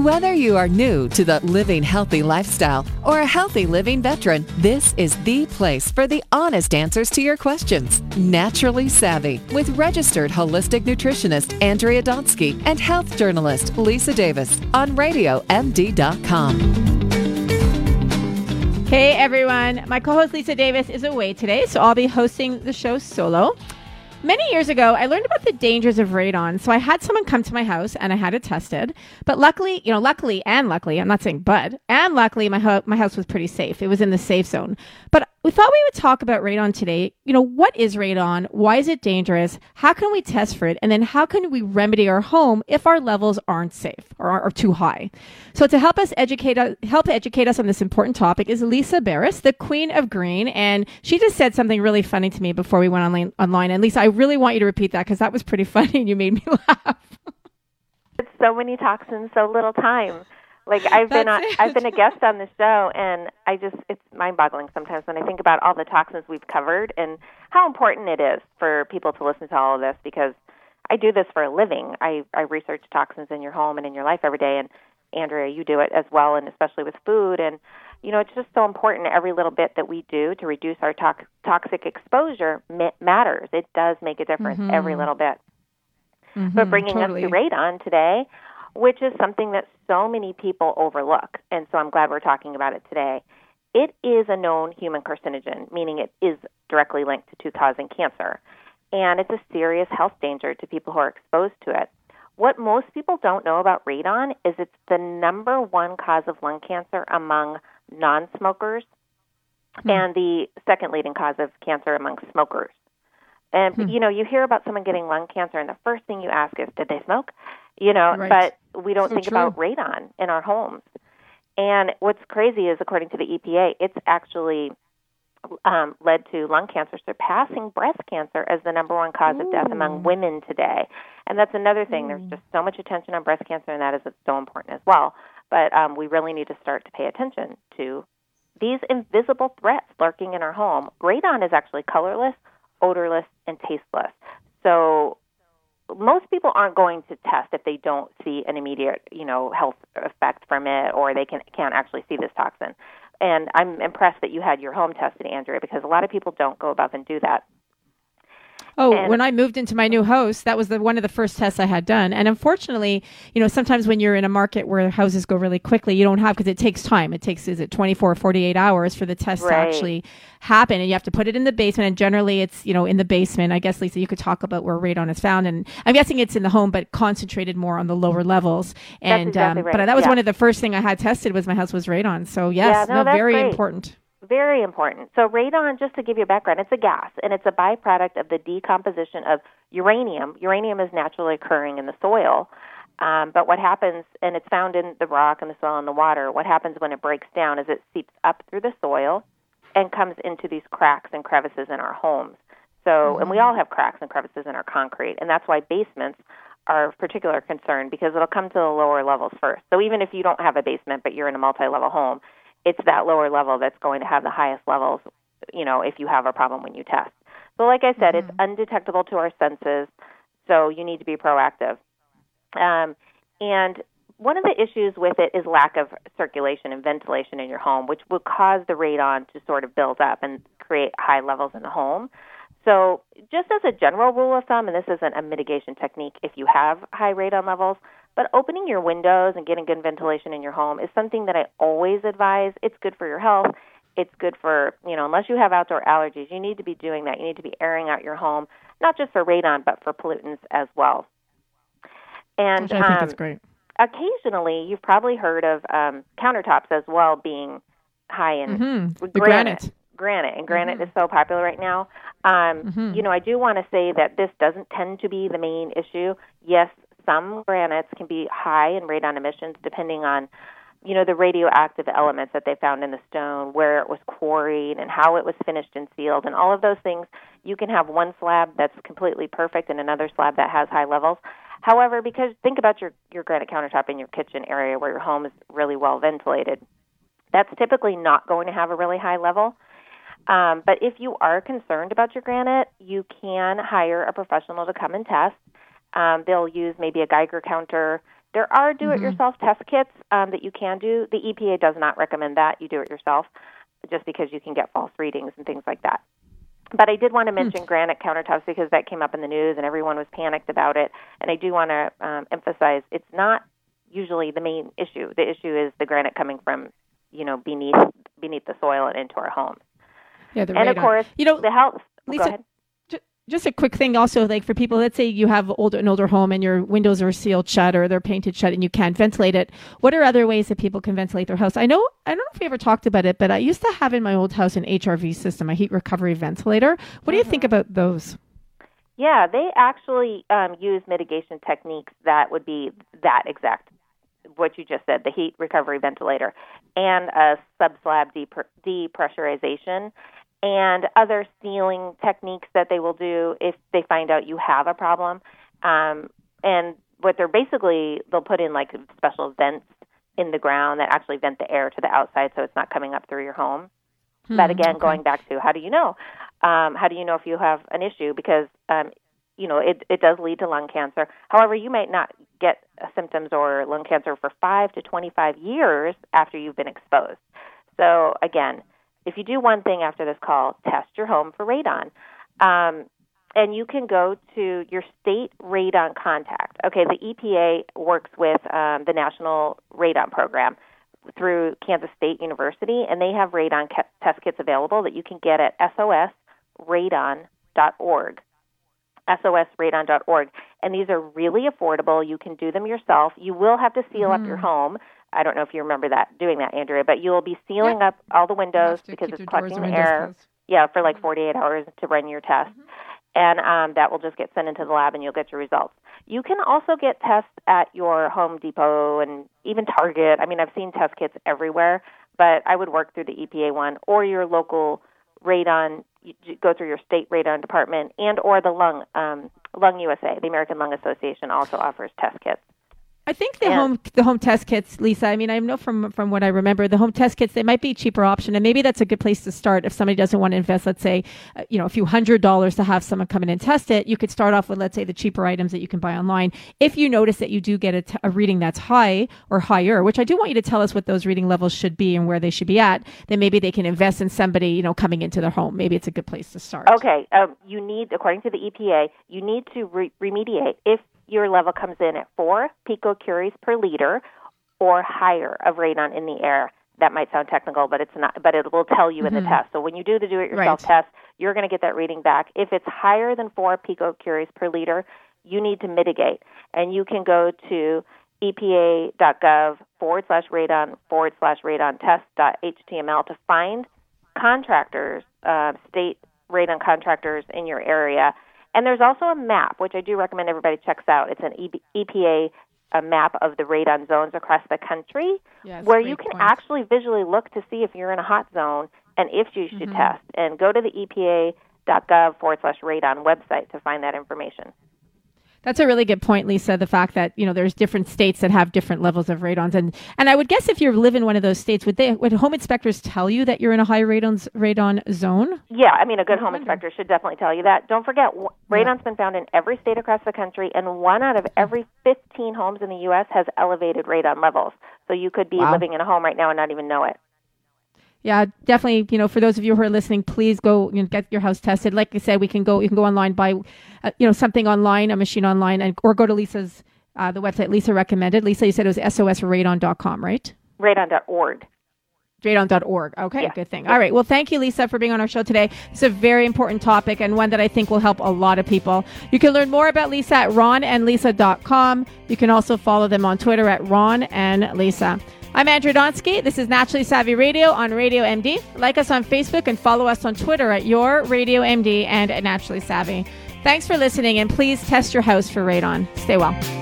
Whether you are new to the living healthy lifestyle or a healthy living veteran, this is the place for the honest answers to your questions. Naturally Savvy with registered holistic nutritionist Andrea Donsky and health journalist Lisa Davis on RadioMD.com. Hey everyone, my co host Lisa Davis is away today, so I'll be hosting the show solo. Many years ago, I learned about the dangers of radon. So I had someone come to my house and I had it tested. But luckily, you know, luckily and luckily, I'm not saying but, and luckily my, ho- my house was pretty safe. It was in the safe zone. But we thought we would talk about radon today. You know, what is radon? Why is it dangerous? How can we test for it? And then how can we remedy our home if our levels aren't safe or are, too high? So to help us educate uh, help educate us on this important topic is Lisa Beres, the queen of green. And she just said something really funny to me before we went online. online. And Lisa, I really want you to repeat that because that was pretty funny and you made me laugh. It's so many toxins, so little time. Like I've been on, I've been a guest on the show, and I just it's mind-boggling sometimes when I think about all the toxins we've covered and how important it is for people to listen to all of this because I do this for a living. I I research toxins in your home and in your life every day, and Andrea, you do it as well, and especially with food. And you know, it's just so important. Every little bit that we do to reduce our to- toxic exposure ma- matters. It does make a difference. Mm-hmm. Every little bit. Mm-hmm, but bringing totally. us to radon today, which is something that so many people overlook. And so I'm glad we're talking about it today. It is a known human carcinogen, meaning it is directly linked to causing cancer. And it's a serious health danger to people who are exposed to it. What most people don't know about radon is it's the number one cause of lung cancer among non smokers mm-hmm. and the second leading cause of cancer among smokers. And hmm. you know, you hear about someone getting lung cancer, and the first thing you ask is, "Did they smoke?" You know, right. but we don't so think true. about radon in our homes. And what's crazy is, according to the EPA, it's actually um, led to lung cancer surpassing breast cancer as the number one cause Ooh. of death among women today. And that's another thing. There's just so much attention on breast cancer, and that is so important as well. But um, we really need to start to pay attention to these invisible threats lurking in our home. Radon is actually colorless, odorless, and tasteless. So most people aren't going to test if they don't see an immediate, you know, health effect from it or they can can't actually see this toxin. And I'm impressed that you had your home tested, Andrea, because a lot of people don't go above and do that. Oh, and when I moved into my new house, that was the one of the first tests I had done. And unfortunately, you know, sometimes when you're in a market where houses go really quickly, you don't have because it takes time. It takes is it 24 48 hours for the test right. to actually happen and you have to put it in the basement and generally it's, you know, in the basement. I guess Lisa you could talk about where radon is found and I'm guessing it's in the home but concentrated more on the lower levels. And exactly um, right. but that was yeah. one of the first thing I had tested was my house was radon. So yes, yeah, no, no very great. important very important. So radon, just to give you a background, it's a gas and it's a byproduct of the decomposition of uranium. Uranium is naturally occurring in the soil. Um, but what happens, and it's found in the rock and the soil and the water, what happens when it breaks down is it seeps up through the soil and comes into these cracks and crevices in our homes. So, mm-hmm. and we all have cracks and crevices in our concrete, and that's why basements are of particular concern because it'll come to the lower levels first. So even if you don't have a basement, but you're in a multi-level home, it's that lower level that's going to have the highest levels, you know, if you have a problem when you test. So, like I said, mm-hmm. it's undetectable to our senses, so you need to be proactive. Um, and one of the issues with it is lack of circulation and ventilation in your home, which will cause the radon to sort of build up and create high levels in the home. So, just as a general rule of thumb, and this isn't a mitigation technique if you have high radon levels, but opening your windows and getting good ventilation in your home is something that I always advise. It's good for your health. It's good for, you know, unless you have outdoor allergies, you need to be doing that. You need to be airing out your home, not just for radon, but for pollutants as well. And Which I think um, is great. Occasionally, you've probably heard of um, countertops as well being high in mm-hmm. granite. granite. Granite and granite mm-hmm. is so popular right now. Um, mm-hmm. You know, I do want to say that this doesn't tend to be the main issue. Yes, some granites can be high in radon emissions depending on you know the radioactive elements that they found in the stone where it was quarried and how it was finished and sealed and all of those things. You can have one slab that's completely perfect and another slab that has high levels. However because think about your your granite countertop in your kitchen area where your home is really well ventilated that's typically not going to have a really high level. Um, but if you are concerned about your granite you can hire a professional to come and test um, they'll use maybe a Geiger counter There are do-it-yourself mm-hmm. test kits um, that you can do. The EPA does not recommend that you do it yourself, just because you can get false readings and things like that. But I did want to hmm. mention mm. granite countertops because that came up in the news and everyone was panicked about it. And I do want to um, emphasize it's not usually the main issue. The issue is the granite coming from, you know, beneath beneath the soil and into our homes. Yeah, the and radon. of course, you know, the health. Lisa, just a quick thing also like for people let's say you have older an older home and your windows are sealed shut or they're painted shut and you can't ventilate it what are other ways that people can ventilate their house? I know i don't know if we ever talked about it but i used to have in my old house an hrv system a heat recovery ventilator. What do you think mm-hmm. about those? Yeah they actually um, use mitigation techniques that would be that exact what you just said the heat recovery ventilator and a sub subslab depressurization and other sealing techniques that they will do if they find out you have a problem. Um, and what they're basically, they'll put in like special vents in the ground that actually vent the air to the outside so it's not coming up through your home. Hmm, but again, okay. going back to how do you know? Um, how do you know if you have an issue? Because um, you know it, it does lead to lung cancer. However, you might not get symptoms or lung cancer for five to 25 years after you've been exposed. So again, if you do one thing after this call, test your home for radon. Um, and you can go to your state radon contact. Okay, the EPA works with um, the National Radon Program through Kansas State University, and they have radon test kits available that you can get at sosradon.org. sosradon.org. And these are really affordable. You can do them yourself. You will have to seal mm. up your mm-hmm. home I don't know if you remember that doing that, Andrea, but you'll be sealing yeah. up all the windows because it's collecting the air. Closed. Yeah, for like mm-hmm. 48 hours to run your test. Mm-hmm. And um, that will just get sent into the lab and you'll get your results. You can also get tests at your Home Depot and even Target. I mean, I've seen test kits everywhere, but I would work through the EPA one or your local radon. You go through your state radon department and or the lung um, Lung USA, the American Lung Association, also offers test kits. I think the home the home test kits, Lisa. I mean, I know from from what I remember, the home test kits they might be a cheaper option, and maybe that's a good place to start if somebody doesn't want to invest. Let's say, uh, you know, a few hundred dollars to have someone come in and test it. You could start off with, let's say, the cheaper items that you can buy online. If you notice that you do get a, t- a reading that's high or higher, which I do want you to tell us what those reading levels should be and where they should be at, then maybe they can invest in somebody, you know, coming into their home. Maybe it's a good place to start. Okay, um, you need, according to the EPA, you need to re- remediate if your level comes in at 4 picocuries per liter or higher of radon in the air. That might sound technical, but it's not. But it will tell you mm-hmm. in the mm-hmm. test. So when you do the do-it-yourself right. test, you're going to get that reading back. If it's higher than four picocuries per liter, you need to mitigate, and you can go to epa.gov forward slash radon forward slash radon test html to find contractors, uh, state radon contractors in your area and there's also a map, which I do recommend everybody checks out. It's an EPA a map of the radon zones across the country, yes, where you can point. actually visually look to see if you're in a hot zone and if you should mm-hmm. test. And go to the EPA.gov forward slash radon website to find that information. That's a really good point, Lisa. The fact that you know there's different states that have different levels of radons, and and I would guess if you live in one of those states, would they would home inspectors tell you that you're in a high radon radon zone? Yeah, I mean a good home inspector should definitely tell you that. Don't forget, radon's been found in every state across the country, and one out of mm-hmm. every 15 homes in the U.S. has elevated radon levels. So you could be wow. living in a home right now and not even know it yeah, definitely. You know, for those of you who are listening, please go you know, get your house tested. Like I said, we can go. You can go online buy, uh, you know, something online, a machine online, and or go to Lisa's uh, the website Lisa recommended. Lisa, you said it was sosradon.com, right? Radon.org. Radon.org. Okay, yeah. good thing. All right. Well, thank you, Lisa, for being on our show today. It's a very important topic and one that I think will help a lot of people. You can learn more about Lisa at ronandlisa.com. You can also follow them on Twitter at Ron and Lisa. I'm Andrea Donsky. This is Naturally Savvy Radio on Radio MD. Like us on Facebook and follow us on Twitter at Your Radio MD and at Naturally Savvy. Thanks for listening, and please test your house for radon. Stay well.